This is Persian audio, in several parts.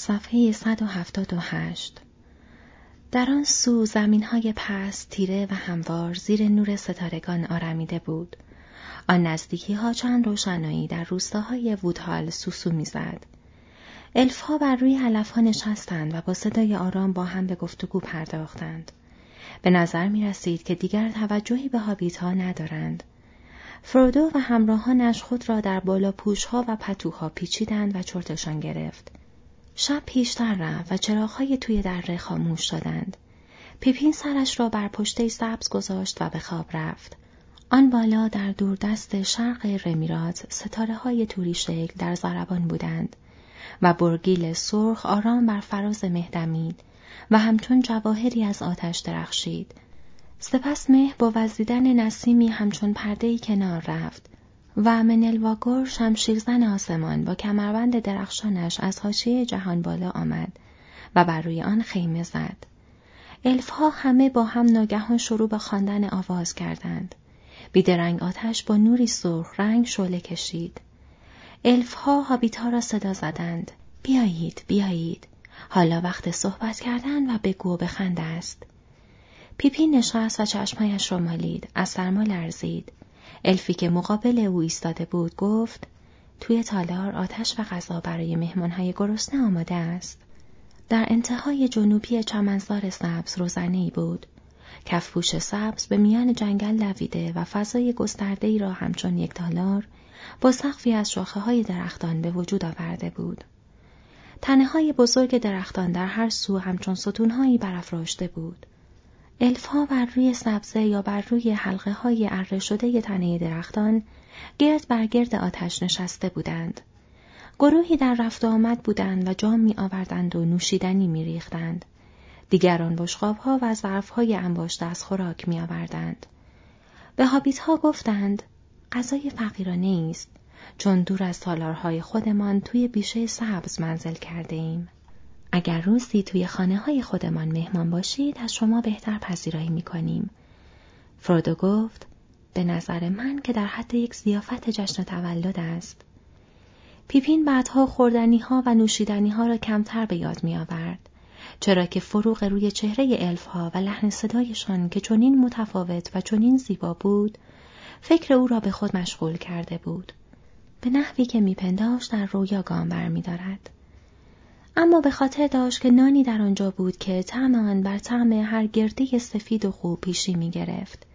صفحه 178 در آن سو زمین های پست تیره و هموار زیر نور ستارگان آرمیده بود. آن نزدیکی ها چند روشنایی در روستاهای وودهال سوسو می‌زد. الف ها بر روی علف ها نشستند و با صدای آرام با هم به گفتگو پرداختند. به نظر می رسید که دیگر توجهی به هابیت ها ندارند. فرودو و همراهانش خود را در بالا پوش ها و پتوها پیچیدند و چرتشان گرفت. شب پیشتر رفت و چراغهای توی دره خاموش شدند. پیپین سرش را بر پشته سبز گذاشت و به خواب رفت. آن بالا در دوردست شرق رمیرات ستاره های توری شکل در زربان بودند و برگیل سرخ آرام بر فراز مهدمید و همچون جواهری از آتش درخشید. سپس مه با وزیدن نسیمی همچون پردهی کنار رفت و منلواگور شمشیرزن آسمان با کمربند درخشانش از حاشیه جهان بالا آمد و بر روی آن خیمه زد. الفها همه با هم ناگهان شروع به خواندن آواز کردند. بیدرنگ آتش با نوری سرخ رنگ شعله کشید. الفها هابیتا را صدا زدند. بیایید، بیایید. حالا وقت صحبت کردن و بگو بخند است. پیپی نشست و چشمایش را مالید. از سرما لرزید. الفی که مقابل او ایستاده بود گفت توی تالار آتش و غذا برای مهمانهای گرسنه آماده است. در انتهای جنوبی چمنزار سبز روزنهای بود. کفپوش سبز به میان جنگل دویده و فضای گسترده ای را همچون یک تالار با سقفی از شاخه های درختان به وجود آورده بود. تنه های بزرگ درختان در هر سو همچون ستونهایی برافراشته بود. الفها بر روی سبزه یا بر روی حلقه های اره شده تنه درختان گرد بر گرد آتش نشسته بودند. گروهی در رفت آمد بودند و جام می آوردند و نوشیدنی می ریختند. دیگران بشقاب ها و ظرف های انباشته از خوراک می آوردند. به هابیت ها گفتند غذای فقیرانه است چون دور از تالارهای خودمان توی بیشه سبز منزل کرده ایم. اگر روزی توی خانه های خودمان مهمان باشید از شما بهتر پذیرایی می کنیم. فرودو گفت به نظر من که در حد یک زیافت جشن تولد است. پیپین بعدها خوردنی ها و نوشیدنی ها را کمتر به یاد می آورد. چرا که فروغ روی چهره الف ها و لحن صدایشان که چنین متفاوت و چنین زیبا بود، فکر او را به خود مشغول کرده بود. به نحوی که میپنداشت در رویا گام برمیدارد. اما به خاطر داشت که نانی در آنجا بود که طعم آن بر طعم هر گرده سفید و خوب پیشی می گرفت.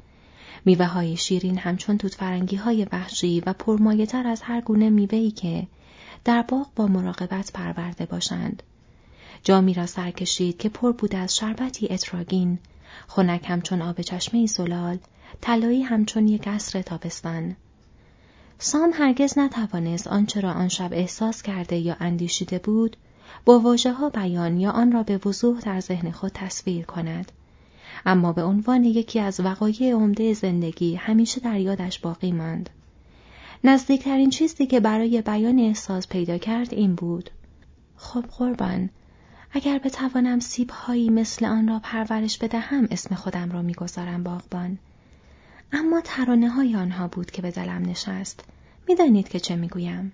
میوه های شیرین همچون توت فرنگی های وحشی و پرمایه تر از هر گونه میوهی که در باغ با مراقبت پرورده باشند. جامی را سر کشید که پر بود از شربتی اتراگین، خنک همچون آب چشمه زلال، طلایی همچون یک قصر تابستان. سام هرگز نتوانست آنچه را آن شب احساس کرده یا اندیشیده بود با واجه ها بیان یا آن را به وضوح در ذهن خود تصویر کند. اما به عنوان یکی از وقایع عمده زندگی همیشه در یادش باقی ماند. نزدیکترین چیزی که برای بیان احساس پیدا کرد این بود. خب قربان، اگر بتوانم سیب هایی مثل آن را پرورش بدهم اسم خودم را می‌گذارم باغبان. اما ترانه های آنها بود که به دلم نشست. می‌دانید که چه می‌گویم؟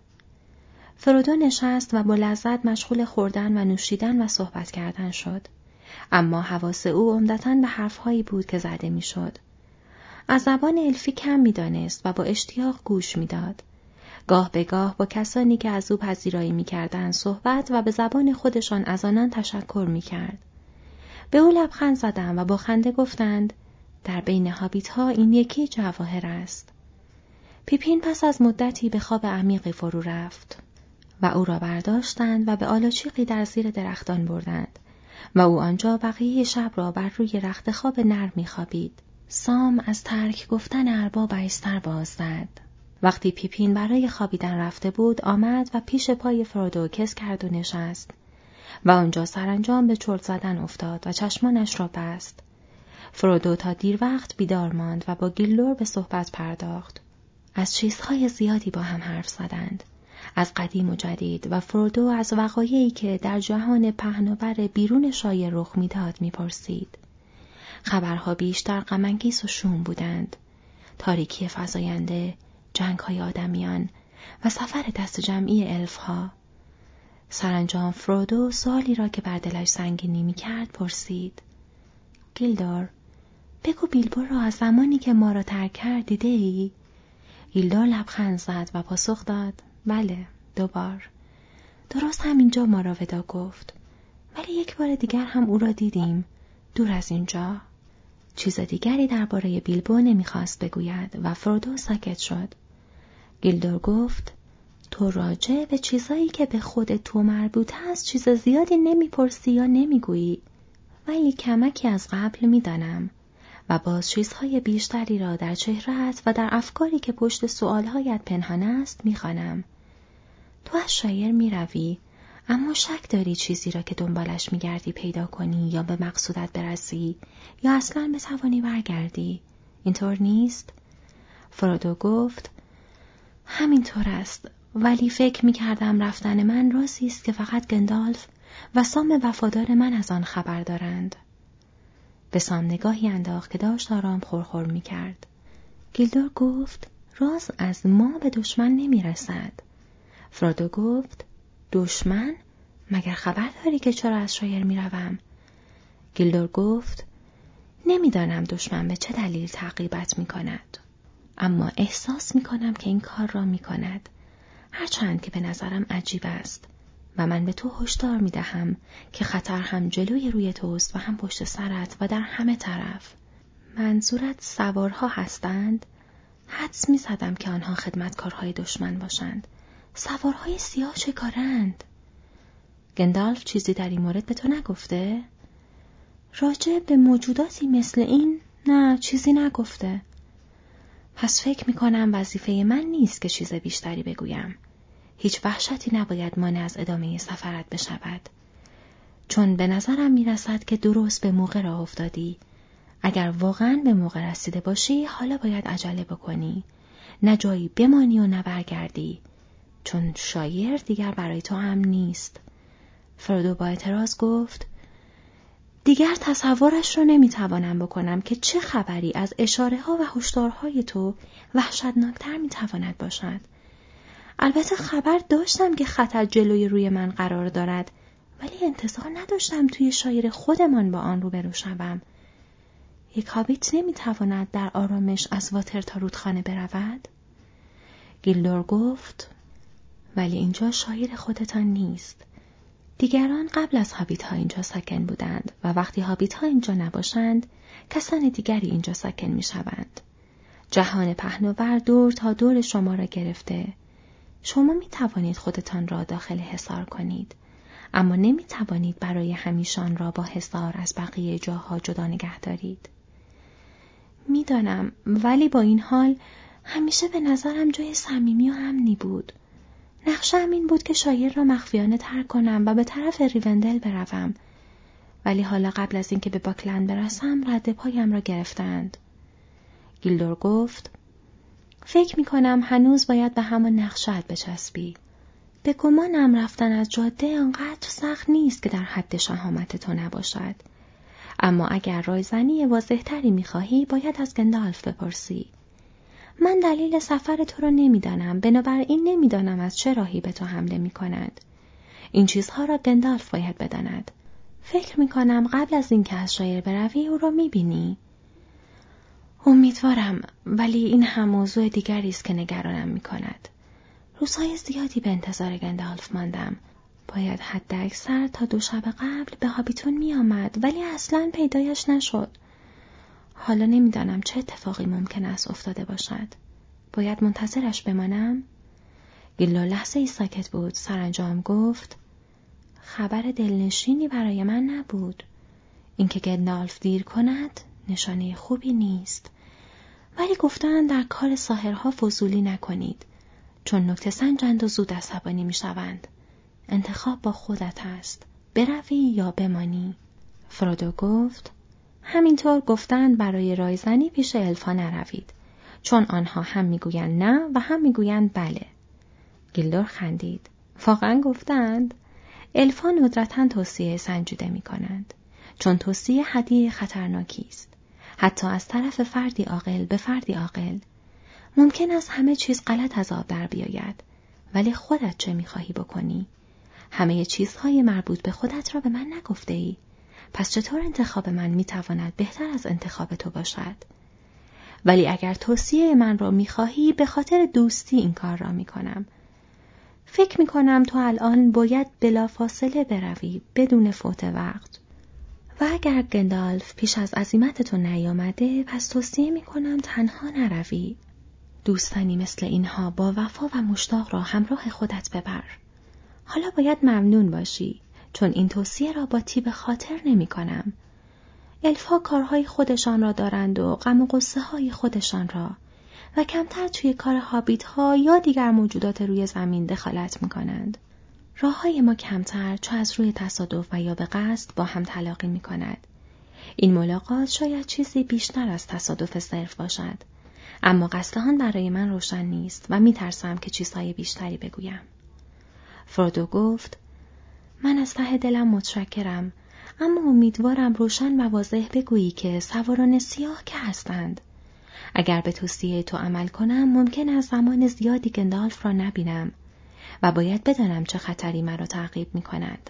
فرودو نشست و با لذت مشغول خوردن و نوشیدن و صحبت کردن شد. اما حواس او عمدتا به حرفهایی بود که زده می‌شد. از زبان الفی کم می‌دانست و با اشتیاق گوش می‌داد. گاه به گاه با کسانی که از او پذیرایی می‌کردند صحبت و به زبان خودشان از آنان تشکر می‌کرد. به او لبخند زدم و با خنده گفتند در بین هابیت ها این یکی جواهر است. پیپین پس از مدتی به خواب عمیقی فرو رفت. و او را برداشتند و به آلاچیقی در زیر درختان بردند و او آنجا بقیه شب را بر روی رخت خواب نرم میخوابید. سام از ترک گفتن ارباب ایستر باز زد. وقتی پیپین برای خوابیدن رفته بود آمد و پیش پای فرودو کس کرد و نشست و آنجا سرانجام به چرت زدن افتاد و چشمانش را بست. فرودو تا دیر وقت بیدار ماند و با گیلور به صحبت پرداخت. از چیزهای زیادی با هم حرف زدند. از قدیم و جدید و فرودو از وقایعی که در جهان پهناور بیرون شایع رخ می‌داد می‌پرسید خبرها بیشتر غمانگیز و شوم بودند تاریکی فزاینده جنگ های آدمیان و سفر دست جمعی الف ها. سرانجام فرودو سوالی را که بر دلش سنگینی می کرد پرسید. گیلدار بگو بیلبو را از زمانی که ما را ترک کرد دیده ای؟ گیلدار لبخند زد و پاسخ داد بله دوبار. درست همینجا ما را ودا گفت. ولی یک بار دیگر هم او را دیدیم. دور از اینجا. چیز دیگری درباره بیلبو نمی‌خواست بگوید و فرودو ساکت شد. گیلدور گفت تو راجع به چیزایی که به خود تو مربوط است چیز زیادی نمی‌پرسی یا نمی‌گویی؟ ولی کمکی از قبل می‌دانم. و باز چیزهای بیشتری را در چهرهت و در افکاری که پشت سؤالهایت پنهان است می‌خوانم. تو از شایر می‌روی اما شک داری چیزی را که دنبالش میگردی پیدا کنی یا به مقصودت برسی یا اصلا بتوانی برگردی. اینطور نیست؟ فرودو گفت همینطور است ولی فکر می کردم رفتن من رازی است که فقط گندالف و سام وفادار من از آن خبر دارند. به سام نگاهی انداخت که داشت آرام خورخور می کرد. گیلدور گفت راز از ما به دشمن نمی رسد. فرادو گفت دشمن؟ مگر خبر داری که چرا از شایر می روم؟ گیلدور گفت نمی‌دانم دشمن به چه دلیل تعقیبت می کند. اما احساس می کنم که این کار را می کند. هرچند که به نظرم عجیب است و من به تو هشدار می دهم که خطر هم جلوی روی توست و هم پشت سرت و در همه طرف. منظورت سوارها هستند؟ حدس می زدم که آنها خدمتکارهای دشمن باشند. سوارهای سیاه چه کارند؟ گندالف چیزی در این مورد به تو نگفته؟ راجع به موجوداتی مثل این نه چیزی نگفته. پس فکر می کنم وظیفه من نیست که چیز بیشتری بگویم. هیچ وحشتی نباید مانع از ادامه سفرت بشود. چون به نظرم می رسد که درست به موقع را افتادی. اگر واقعا به موقع رسیده باشی حالا باید عجله بکنی. نه جایی بمانی و نه برگردی. چون شایر دیگر برای تو هم نیست. فرودو با اعتراض گفت دیگر تصورش را نمی‌توانم بکنم که چه خبری از اشاره ها و هشدارهای تو وحشتناکتر می‌تواند باشد. البته خبر داشتم که خطر جلوی روی من قرار دارد ولی انتظار نداشتم توی شایر خودمان با آن روبرو شوم. یک هابیت نمی‌تواند در آرامش از واتر تا رودخانه برود؟ گیلدور گفت ولی اینجا شایر خودتان نیست. دیگران قبل از هابیت ها اینجا ساکن بودند و وقتی هابیت ها اینجا نباشند کسان دیگری اینجا ساکن می شوند. جهان پهناور دور تا دور شما را گرفته. شما می توانید خودتان را داخل حصار کنید. اما نمی توانید برای همیشان را با حصار از بقیه جاها جدا نگه دارید. می‌دانم ولی با این حال همیشه به نظرم جای صمیمی و امنی بود. نقشه‌ام این بود که شایر را مخفیانه ترک کنم و به طرف ریوندل بروم. ولی حالا قبل از اینکه به باکلند برسم رد پایم را گرفتند. گیلدور گفت فکر می کنم هنوز باید به همان نقشه‌ات بچسبی. به گمانم رفتن از جاده آنقدر سخت نیست که در حد شهامت تو نباشد. اما اگر رایزنی واضحتری می‌خواهی باید از گندالف بپرسی. من دلیل سفر تو را نمی‌دانم بنابراین نمی‌دانم از چه راهی به تو حمله می کند. این چیزها را گندالف باید بداند. فکر می کنم قبل از اینکه از شایر بروی او را می بینی. امیدوارم ولی این هم موضوع دیگری است که نگرانم می کند. روزهای زیادی به انتظار گندالف ماندم. باید حد اکثر تا دو شب قبل به هابیتون می آمد ولی اصلا پیدایش نشد. حالا نمی‌دانم چه اتفاقی ممکن است افتاده باشد. باید منتظرش بمانم؟ گیلو لحظه ای ساکت بود سرانجام گفت خبر دلنشینی برای من نبود. اینکه گندالف دیر کند نشانه خوبی نیست. ولی گفتن در کار ساهرها فضولی نکنید. چون نکته سنجند و زود عصبانی می شوند. انتخاب با خودت است. بروی یا بمانی. فرودو گفت همینطور گفتند برای رایزنی پیش الفا نروید چون آنها هم می‌گویند نه و هم می‌گویند بله گیلدور خندید واقعا گفتند الفا ندرتا توصیه سنجیده می کنند چون توصیه هدیه خطرناکی است حتی از طرف فردی عاقل به فردی عاقل ممکن است همه چیز غلط از آب در بیاید ولی خودت چه می‌خواهی بکنی همه چیزهای مربوط به خودت را به من نگفته ای. پس چطور انتخاب من می‌تواند بهتر از انتخاب تو باشد؟ ولی اگر توصیه من را می‌خواهی به خاطر دوستی این کار را می‌کنم. فکر می‌کنم تو الان باید بلافاصله بروی بدون فوت وقت. و اگر گندالف پیش از عظیمت تو نیامده پس توصیه می‌کنم تنها نروی. دوستانی مثل اینها با وفا و مشتاق را همراه خودت ببر. حالا باید ممنون باشی چون این توصیه را با تیب خاطر نمی کنم. الفا کارهای خودشان را دارند و غم و قصه های خودشان را و کمتر توی کار هابیت ها یا دیگر موجودات روی زمین دخالت می کنند. راه های ما کمتر چو از روی تصادف و یا به قصد با هم تلاقی می کند. این ملاقات شاید چیزی بیشتر از تصادف صرف باشد. اما قصد برای من روشن نیست و می ترسم که چیزهای بیشتری بگویم. فرودو گفت من از ته دلم متشکرم اما امیدوارم روشن و واضح بگویی که سواران سیاه که هستند. اگر به توصیه تو عمل کنم ممکن است زمان زیادی گندالف را نبینم و باید بدانم چه خطری مرا تعقیب می کند.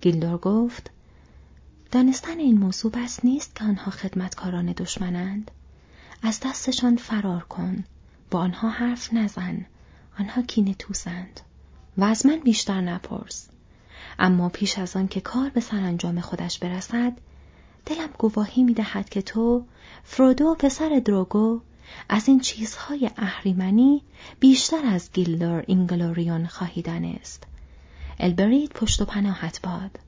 گیلدور گفت دانستن این موضوع بس نیست که آنها خدمتکاران دشمنند. از دستشان فرار کن. با آنها حرف نزن. آنها کینه توسند. و از من بیشتر نپرس. اما پیش از آن که کار به سرانجام خودش برسد دلم گواهی می دهد که تو فرودو پسر دروگو از این چیزهای اهریمنی بیشتر از گیلدر اینگلوریون خواهی دانست. البرید پشت و پناهت باد.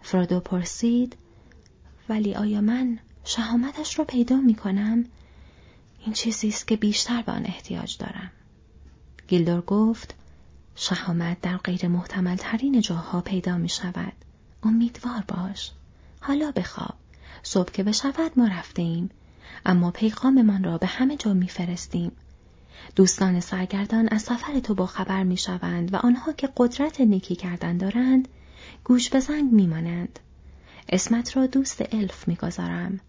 فرودو پرسید ولی آیا من شهامتش را پیدا می کنم؟ این چیزی است که بیشتر به آن احتیاج دارم. گیلدر گفت شهامت در غیر محتمل ترین جاها پیدا می شود. امیدوار باش. حالا بخواب. صبح که بشود ما رفته ایم. اما پیغاممان را به همه جا میفرستیم. دوستان سرگردان از سفر تو با خبر می شوند و آنها که قدرت نیکی کردن دارند گوش به زنگ می مانند. اسمت را دوست الف می گذارم.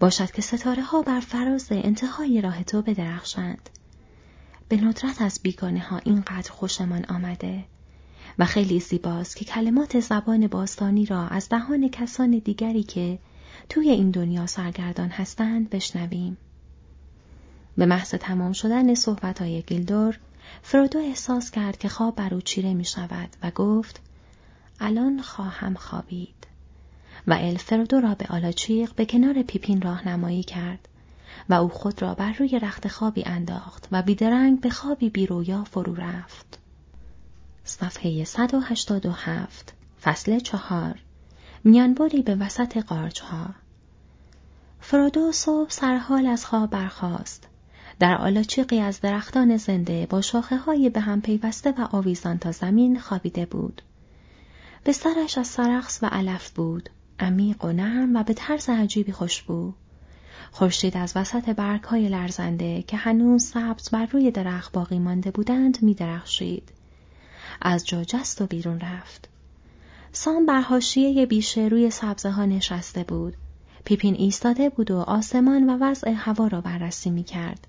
باشد که ستاره ها بر فراز انتهای راه تو بدرخشند. به ندرت از بیگانه ها اینقدر خوشمان آمده و خیلی زیباست که کلمات زبان باستانی را از دهان کسان دیگری که توی این دنیا سرگردان هستند بشنویم. به محض تمام شدن صحبت های گیلدور، فرودو احساس کرد که خواب بر او چیره می شود و گفت الان خواهم خوابید. و الفردو را به آلاچیق به کنار پیپین راهنمایی کرد و او خود را بر روی رخت خوابی انداخت و بیدرنگ به خوابی بیرویا فرو رفت. صفحه 187 فصل چهار میانبری به وسط قارچها فرودو صبح سرحال از خواب برخاست. در آلاچیقی از درختان زنده با شاخه های به هم پیوسته و آویزان تا زمین خوابیده بود. به سرش از سرخس و علف بود عمیق و نرم و به طرز عجیبی خوشبو. خورشید از وسط برگهای لرزنده که هنوز سبز بر روی درخت باقی مانده بودند می درخشید. از جا جست و بیرون رفت. سام بر حاشیه بیشه روی سبزه ها نشسته بود. پیپین ایستاده بود و آسمان و وضع هوا را بررسی می کرد.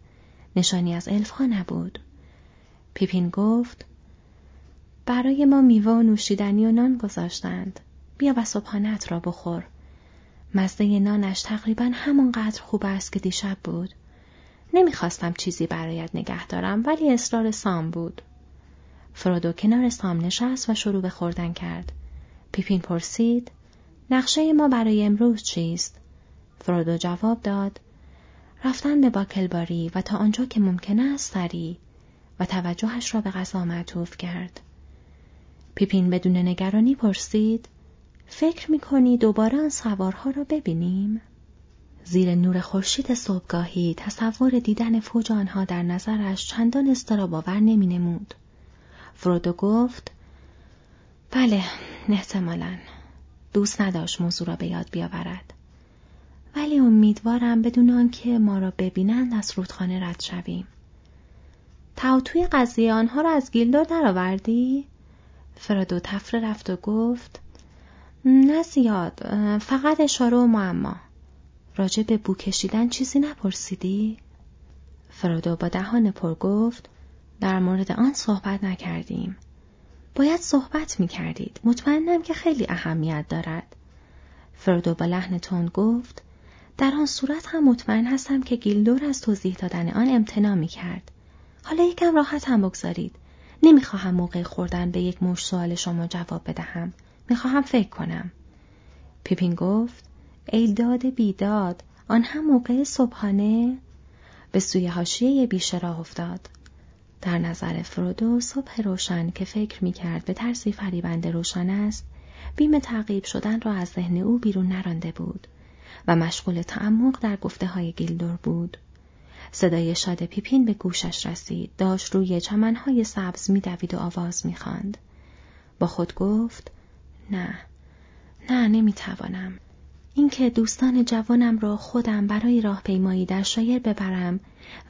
نشانی از الفها نبود. پیپین گفت برای ما میوه و نوشیدنی و نان گذاشتند. بیا و صبحانت را بخور. مزده نانش تقریبا همانقدر خوب است که دیشب بود. نمی‌خواستم چیزی برایت نگه دارم ولی اصرار سام بود. فرودو کنار سام نشست و شروع به خوردن کرد. پیپین پرسید نقشه ما برای امروز چیست؟ فرودو جواب داد رفتن به باکلباری و تا آنجا که ممکن است سری و توجهش را به غذا معطوف کرد. پیپین بدون نگرانی پرسید فکر می دوباره آن سوارها را ببینیم؟ زیر نور خورشید صبحگاهی تصور دیدن فوج آنها در نظرش چندان استرا باور نمود. فرودو گفت بله احتمالا. دوست نداشت موضوع را به یاد بیاورد. ولی امیدوارم بدون آنکه ما را ببینند از رودخانه رد شویم. توی قضیه آنها را از گیلدور درآوردی؟ فرادو تفره رفت و گفت نه زیاد فقط اشاره و معما. راجع به بو کشیدن چیزی نپرسیدی؟ فرادو با دهان پر گفت در مورد آن صحبت نکردیم. باید صحبت می کردید. مطمئنم که خیلی اهمیت دارد. فردو با لحن تند گفت در آن صورت هم مطمئن هستم که گیلدور از توضیح دادن آن امتناع می کرد. حالا یکم راحت هم بگذارید. نمی‌خواهم موقع خوردن به یک مش سوال شما جواب بدهم. می‌خواهم فکر کنم. پیپین گفت ای داد بیداد آن هم موقع صبحانه به سوی حاشیه بیشراه افتاد. در نظر فرودو صبح روشن که فکر می کرد به ترسی فریبنده روشن است بیم تعقیب شدن را از ذهن او بیرون نرانده بود و مشغول تعمق در گفته های گیلدور بود. صدای شاد پیپین به گوشش رسید داشت روی چمنهای سبز میدوید و آواز می‌خواند با خود گفت نه نه نمی‌توانم اینکه دوستان جوانم را خودم برای راهپیمایی در شایر ببرم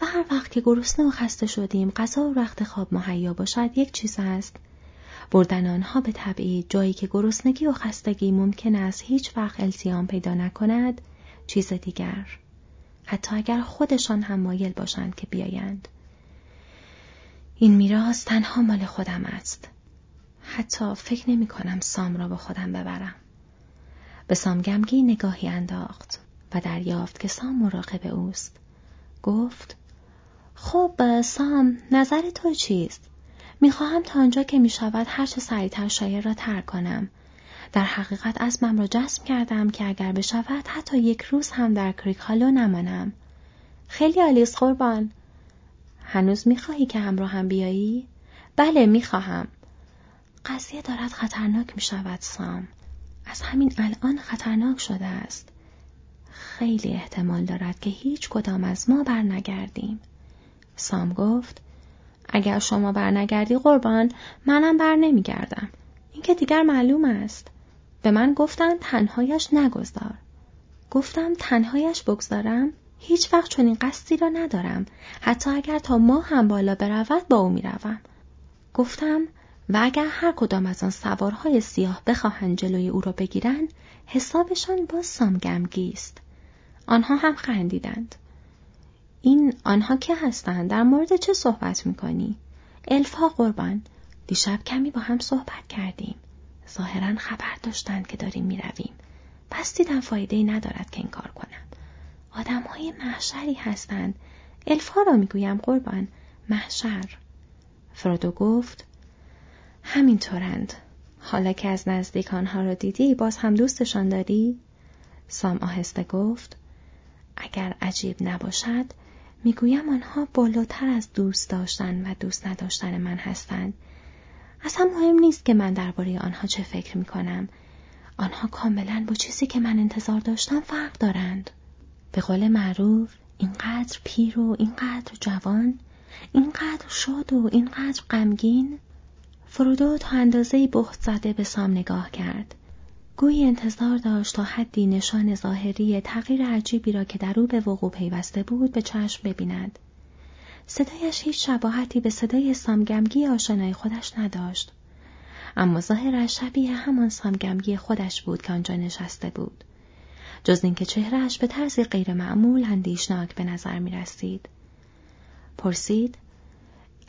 و هر وقت که گرسنه و خسته شدیم غذا و رخت خواب مهیا باشد یک چیز است. بردن آنها به طبعی جایی که گرسنگی و خستگی ممکن است هیچ وقت التیام پیدا نکند چیز دیگر. حتی اگر خودشان هم مایل باشند که بیایند. این میراث تنها مال خودم است. حتی فکر نمی کنم سام را با خودم ببرم. به سام گمگی نگاهی انداخت و دریافت که سام مراقب اوست. گفت خب سام نظر تو چیست؟ می‌خواهم تا آنجا که می‌شود هر چه سریعتر شایر را ترک کنم. در حقیقت اسمم را جسم کردم که اگر بشود حتی یک روز هم در کریک هالو نمانم. خیلی آلیس قربان. هنوز می‌خواهی که همراه هم بیایی؟ بله می‌خواهم. قضیه دارد خطرناک می‌شود سام. از همین الان خطرناک شده است. خیلی احتمال دارد که هیچ کدام از ما برنگردیم. سام گفت اگر شما برنگردی قربان منم بر نمیگردم. این که دیگر معلوم است. به من گفتند تنهایش نگذار. گفتم تنهایش بگذارم هیچ وقت چنین قصدی را ندارم. حتی اگر تا ما هم بالا برود با او می‌روم. گفتم و اگر هر کدام از آن سوارهای سیاه بخواهند جلوی او را بگیرند حسابشان با سامگمگی است آنها هم خندیدند. این آنها که هستند در مورد چه صحبت می‌کنی؟ الفا قربان دیشب کمی با هم صحبت کردیم. ظاهرا خبر داشتند که داریم می‌رویم. پس دیدم فایده ای ندارد که این کار کنم. آدم های محشری هستند. الفا را می‌گویم قربان محشر. فرودو گفت همینطورند. حالا که از نزدیک آنها را دیدی باز هم دوستشان داری؟ سام آهسته گفت اگر عجیب نباشد می‌گویم آنها بالاتر از دوست داشتن و دوست نداشتن من هستند. اصلا مهم نیست که من درباره آنها چه فکر می‌کنم. آنها کاملا با چیزی که من انتظار داشتم فرق دارند. به قول معروف اینقدر پیر و اینقدر جوان اینقدر شاد و اینقدر غمگین فرودو تا اندازه زده به سام نگاه کرد. گویی انتظار داشت تا حدی نشان ظاهری تغییر عجیبی را که در او به وقوع پیوسته بود به چشم ببیند. صدایش هیچ شباهتی به صدای سامگمگی آشنای خودش نداشت. اما ظاهرش شبیه همان سامگمگی خودش بود که آنجا نشسته بود. جز اینکه چهرهش به طرزی غیرمعمول اندیشناک به نظر می رسید. پرسید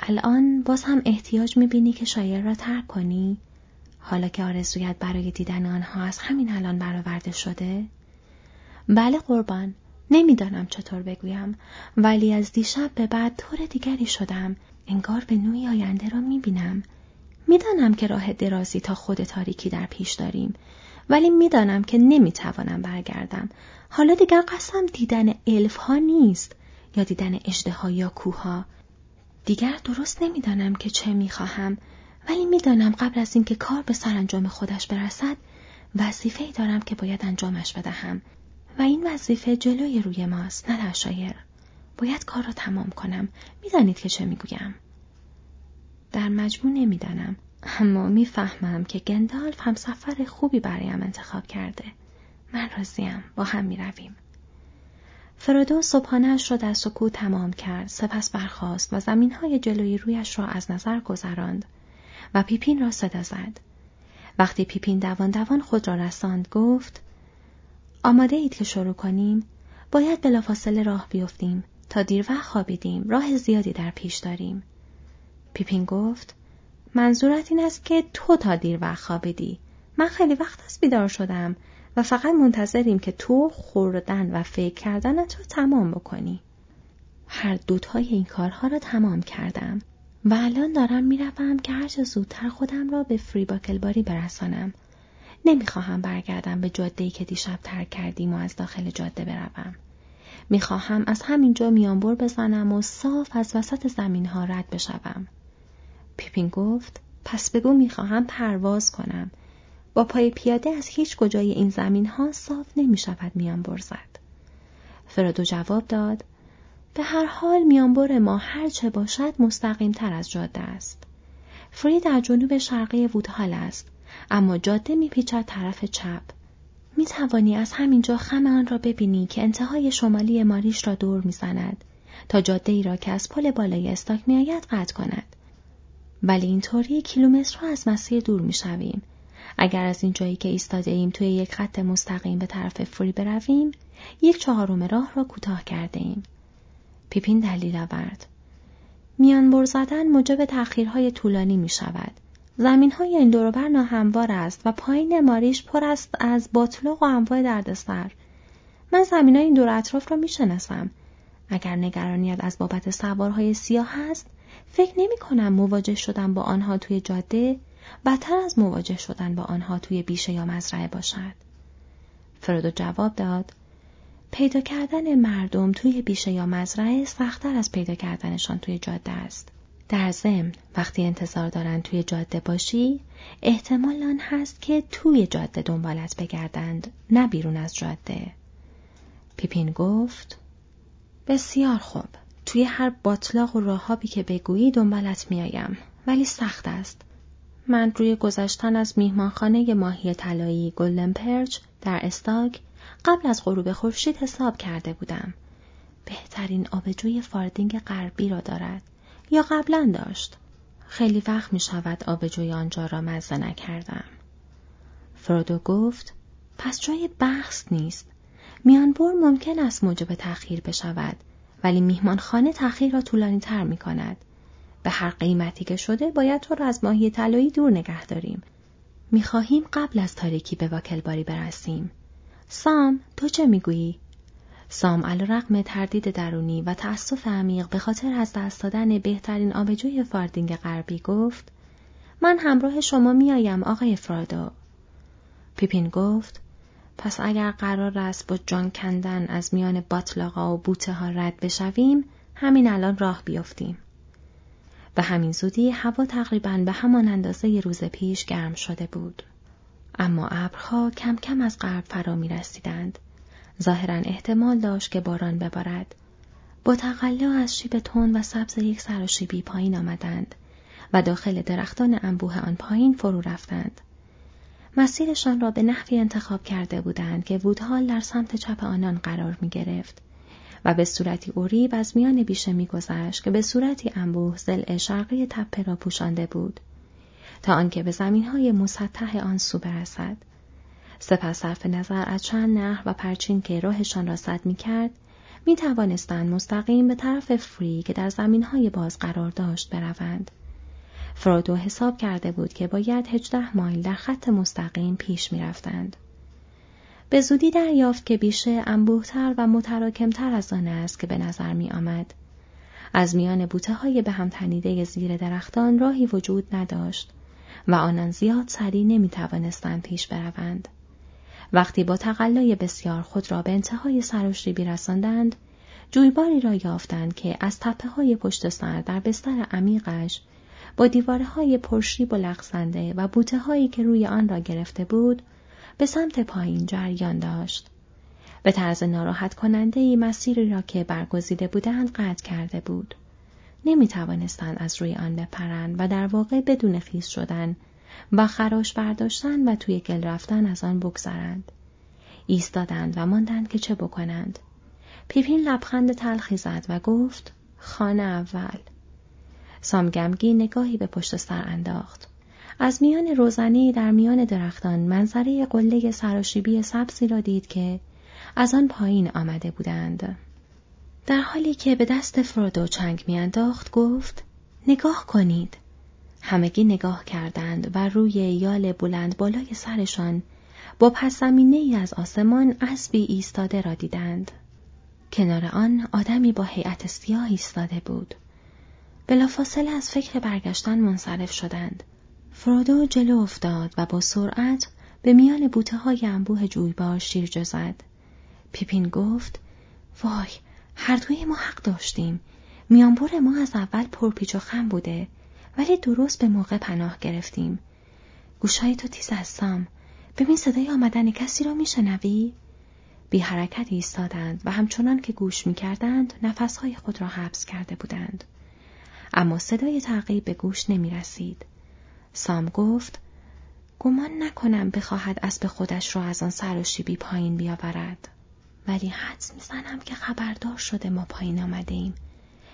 الان باز هم احتیاج می‌بینی که شایر را ترک کنی؟ حالا که آرزویت برای دیدن آنها از همین الان برآورده شده؟ بله قربان نمی‌دانم چطور بگویم ولی از دیشب به بعد طور دیگری شدم انگار به نوعی آینده را می‌بینم می‌دانم که راه درازی تا خود تاریکی در پیش داریم ولی می‌دانم که نمی‌توانم برگردم حالا دیگر قسم دیدن الف ها نیست یا دیدن اجده یا کوها دیگر درست نمی‌دانم که چه می‌خواهم ولی می‌دانم قبل از اینکه کار به سرانجام خودش برسد وظیفه دارم که باید انجامش بدهم. و این وظیفه جلوی روی ماست نه در شایر. باید کار را تمام کنم. می‌دانید که چه می‌گویم. در مجموع نمی‌دانم اما می‌فهمم که گندالف هم سفر خوبی برایم انتخاب کرده. من راضیم با هم می‌رویم. فرودو صبحانهاش را در سکوت تمام کرد سپس برخاست و زمینهای جلوی رویش را از نظر گذراند و پیپین را صدا زد. وقتی پیپین دوان دوان خود را رساند گفت آماده اید که شروع کنیم؟ باید بلافاصله راه بیفتیم تا دیر وقت خوابیدیم. راه زیادی در پیش داریم. پیپین گفت منظورت این است که تو تا دیر وقت خوابیدی. من خیلی وقت از بیدار شدم. و فقط منتظریم که تو خوردن و فکر کردن تو تمام بکنی هر دوتای این کارها را تمام کردم و الان دارم می‌روم که هرچه زودتر خودم را به فری باکلباری برسانم نمی‌خواهم برگردم به جاده‌ای که دیشب ترک کردیم و از داخل جاده بروم می‌خواهم از همینجا میانبر بزنم و صاف از وسط زمین ها رد بشوم. پیپین گفت پس بگو می‌خواهم پرواز کنم. با پای پیاده از هیچ کجای این زمین ها صاف نمی شود میانبر زد. فرادو جواب داد به هر حال میانبر ما هر چه باشد مستقیم تر از جاده است. فری در جنوب شرقی وودهال است اما جاده میپیچد طرف چپ می توانی از همینجا خم آن را ببینی که انتهای شمالی ماریش را دور می‌زند تا جاده ای را که از پل بالای استاک میآید قطع کند. ولی اینطوری کیلومترها از مسیر دور می‌شویم. اگر از این جایی که ایستاده ایم توی یک خط مستقیم به طرف فری برویم، یک چهارم راه را کوتاه کرده ایم. پیپین دلیل آورد. میان بر موجب تأخیرهای طولانی می شود. زمین های این دوروبر ناهموار است و پایین ماریش پر است از باطلاق و انواع دردسر. من زمین های این دور اطراف را می‌شناسم. اگر نگرانیت از بابت سوارهای سیاه هست، فکر نمی کنم مواجه شدن با آنها توی جاده بدتر از مواجه شدن با آنها توی بیشه یا مزرعه باشد. فرودو جواب داد پیدا کردن مردم توی بیشه یا مزرعه سختتر از پیدا کردنشان توی جاده است. در ضمن وقتی انتظار دارن توی جاده باشی احتمال آن هست که توی جاده دنبالت بگردند نه بیرون از جاده پیپین گفت بسیار خوب توی هر باطلاق و راهابی که بگویی دنبالت میآیم ولی سخت است من روی گذشتن از میهمانخانه ماهی طلایی Golden Perch در استاک قبل از غروب خورشید حساب کرده بودم بهترین آبجوی فاردینگ غربی را دارد یا قبلا داشت. خیلی وقت می شود آبجوی آنجا را مزه نکردم. فرودو گفت پس جای بحث نیست. میانبر ممکن است موجب تأخیر بشود ولی میهمانخانه تأخیر را طولانی تر می کند. به هر قیمتی که شده باید تو را از ماهی طلایی دور نگه داریم. می‌خواهیم قبل از تاریکی به واکلباری برسیم. سام تو چه می‌گویی؟ سام رقم تردید درونی و تأسف عمیق به خاطر از دست دادن بهترین آبجوی فاردینگ غربی گفت من همراه شما میآیم آقای فرادو. پیپین گفت پس اگر قرار است با جان کندن از میان باطلاقا و بوته ها رد بشویم همین الان راه بیفتیم. به همین زودی هوا تقریبا به همان اندازه روز پیش گرم شده بود. اما ابرها کم کم از غرب فرا می رسیدند ظاهرا احتمال داشت که باران ببارد. با تقلا از شیب تون و سبز یک سر و شیبی پایین آمدند و داخل درختان انبوه آن پایین فرو رفتند. مسیرشان را به نحوی انتخاب کرده بودند که وودهال در سمت چپ آنان قرار می گرفت و به صورتی اوریب از میان بیشه میگذشت که به صورتی انبوه زل شرقی تپه را پوشانده بود تا آنکه به زمینهای مسطح آن سو برسد. سپس صرف نظر از چند نهر و پرچین که راهشان را سد می کرد، می توانستند مستقیم به طرف فری که در زمین های باز قرار داشت بروند. فرودو حساب کرده بود که باید هجده مایل در خط مستقیم پیش می رفتند. به زودی دریافت که بیشه انبوهتر و متراکمتر از آن است که به نظر می آمد. از میان بوته های به هم تنیده زیر درختان راهی وجود نداشت و آنان زیاد سریع نمی توانستند پیش بروند. وقتی با تقلای بسیار خود را به انتهای سراشریبی رساندند جویباری را یافتند که از تپه های پشت سر در بستر عمیقش با دیواره های پرشیب و لغزنده و بوته هایی که روی آن را گرفته بود به سمت پایین جریان داشت. به طرز ناراحت کننده ای مسیری را که برگزیده بودند قطع کرده بود. نمی توانستند از روی آن بپرند و در واقع بدون خیز شدن و خراش برداشتن و توی گل رفتن از آن بگذرند. ایستادند و ماندند که چه بکنند. پیپین لبخند تلخی زد و گفت خانه اول. سامگمگی نگاهی به پشت سر انداخت. از میان روزنی در میان درختان منظره قله سراشیبی سبزی را دید که از آن پایین آمده بودند. در حالی که به دست فرودو چنگ میانداخت گفت نگاه کنید همگی نگاه کردند و روی یال بلند بالای سرشان با پس ای از آسمان اسبی ایستاده را دیدند. کنار آن آدمی با هیئت سیاه ایستاده بود. بلافاصله از فکر برگشتن منصرف شدند. فرودو جلو افتاد و با سرعت به میان بوته های انبوه جویبار شیر زد. پیپین گفت وای هر دوی ما حق داشتیم. میانبر ما از اول پرپیچ و خم بوده ولی درست به موقع پناه گرفتیم. گوشهای تو تیز هستم. ببین صدای آمدن کسی را میشنوی؟ بی حرکت ایستادند و همچنان که گوش می‌کردند نفسهای خود را حبس کرده بودند. اما صدای تعقیب به گوش نمی رسید. سام گفت گمان نکنم بخواهد اسب خودش را از آن سر و شیبی پایین بیاورد. ولی حدس می‌زنم که خبردار شده ما پایین آمده ایم.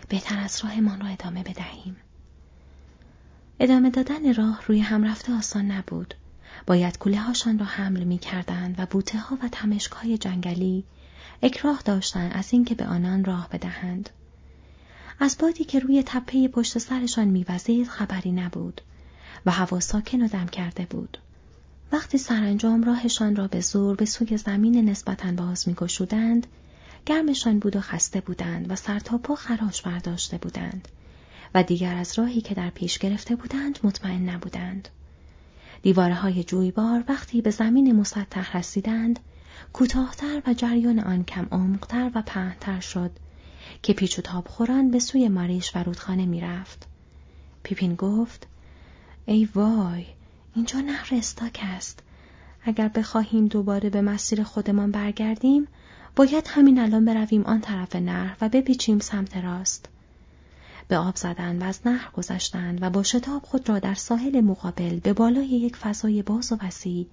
بهتر از راهمان را ادامه بدهیم. ادامه دادن راه روی هم رفته آسان نبود. باید کوله هاشان را حمل می کردند و بوته ها و تمشک های جنگلی اکراه داشتند از اینکه به آنان راه بدهند. از بادی که روی تپه پشت سرشان میوزید خبری نبود و هوا ساکن و دم کرده بود. وقتی سرانجام راهشان را به زور به سوی زمین نسبتا باز میگشودند گرمشان بود و خسته بودند و سرتاپا خراش برداشته بودند و دیگر از راهی که در پیش گرفته بودند مطمئن نبودند. دیواره های جویبار وقتی به زمین مسطح رسیدند کوتاهتر و جریان آن کم عمقتر و پهنتر شد که پیچ و تاب خوران به سوی ماریش و رودخانه می‌رفت. پیپین گفت ای وای اینجا نهر استاک است. اگر بخواهیم دوباره به مسیر خودمان برگردیم باید همین الان برویم آن طرف نهر و بپیچیم سمت راست. به آب زدند و از نهر گذشتند و با شتاب خود را در ساحل مقابل به بالای یک فضای باز و وسیع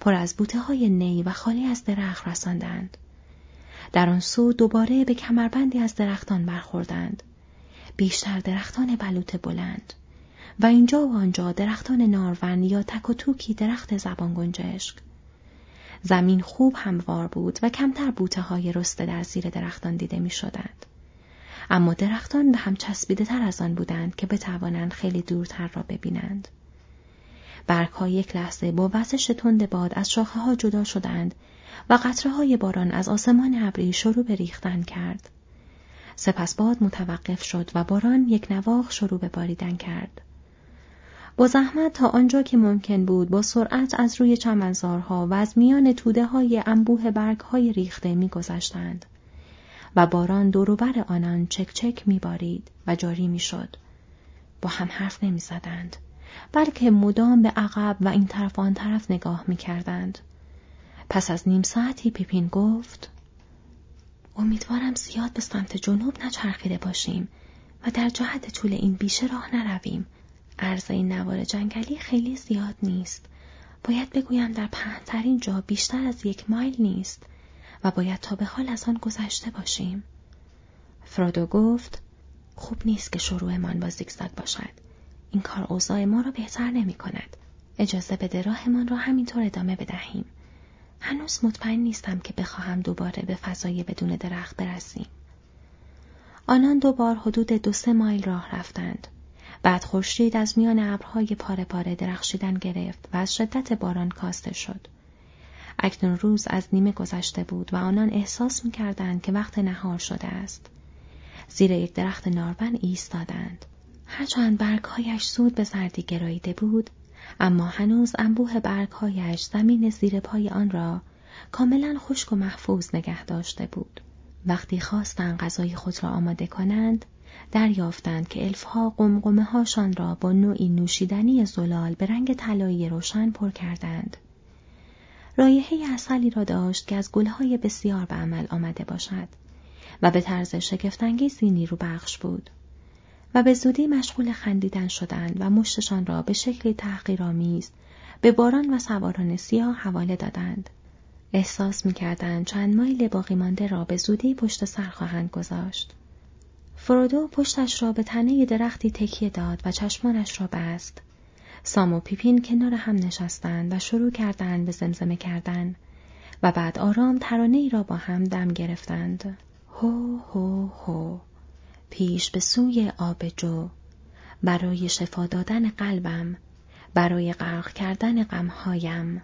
پر از بوته های نی و خالی از درخت رساندند. در آن سو دوباره به کمربندی از درختان برخوردند. بیشتر درختان بلوط بلند و اینجا و آنجا درختان نارون یا تک و توکی درخت زبان گنجشک. زمین خوب هموار بود و کمتر بوته های رسته در زیر درختان دیده می شدند. اما درختان به هم چسبیده تر از آن بودند که بتوانند خیلی دورتر را ببینند. برگ ها یک لحظه با وزش تند باد از شاخه ها جدا شدند و قطره های باران از آسمان ابری شروع به ریختن کرد. سپس باد متوقف شد و باران یک نواخ شروع به باریدن کرد. با زحمت تا آنجا که ممکن بود با سرعت از روی چمنزارها و از میان توده های انبوه برگ های ریخته میگذشتند و باران دوروبر آنان چک چک میبارید و جاری می‌شد. با هم حرف نمی‌زدند بلکه مدام به عقب و این طرف آن طرف نگاه می‌کردند. پس از نیم ساعتی پیپین گفت امیدوارم زیاد به سمت جنوب نچرخیده باشیم و در جهت طول این بیشه راه نرویم. عرض این نوار جنگلی خیلی زیاد نیست. باید بگویم در پهنترین جا بیشتر از یک مایل نیست و باید تا به حال از آن گذشته باشیم. فرودو گفت خوب نیست که شروعمان با زیگزاگ باشد. این کار اوضاع ما را بهتر نمی کند. اجازه بده راهمان را همینطور ادامه بدهیم. هنوز مطمئن نیستم که بخواهم دوباره به فضای بدون درخت برسیم. آنان دوبار حدود دو سه مایل راه رفتند. بعد خورشید از میان ابرهای پاره پاره درخشیدن گرفت و از شدت باران کاسته شد. اکنون روز از نیمه گذشته بود و آنان احساس می کردند که وقت نهار شده است. زیر یک درخت نارون ایستادند. هرچند برگهایش سود به زردی گراییده بود، اما هنوز انبوه برگهایش زمین زیر پای آن را کاملا خشک و محفوظ نگه داشته بود. وقتی خواستند غذای خود را آماده کنند، دریافتند که الفها قمقمه هاشان را با نوعی نوشیدنی زلال به رنگ طلایی روشن پر کردند. رایحه اصلی را داشت که از گلهای بسیار به عمل آمده باشد و به طرز شگفتانگیزی نیرو بخش بود. و به زودی مشغول خندیدن شدند و مشتشان را به شکلی تحقیرآمیز به باران و سواران سیاه حواله دادند. احساس می‌کردند چند مایل باقی مانده را به زودی پشت سر خواهند گذاشت. فرودو پشتش را به تنه درختی تکیه داد و چشمانش را بست. سام و پیپین کنار هم نشستند و شروع کردند به زمزمه کردن و بعد آرام ترانه ای را با هم دم گرفتند. هو هو هو پیش به سوی آب جو برای شفا دادن قلبم برای غرق کردن غمهایم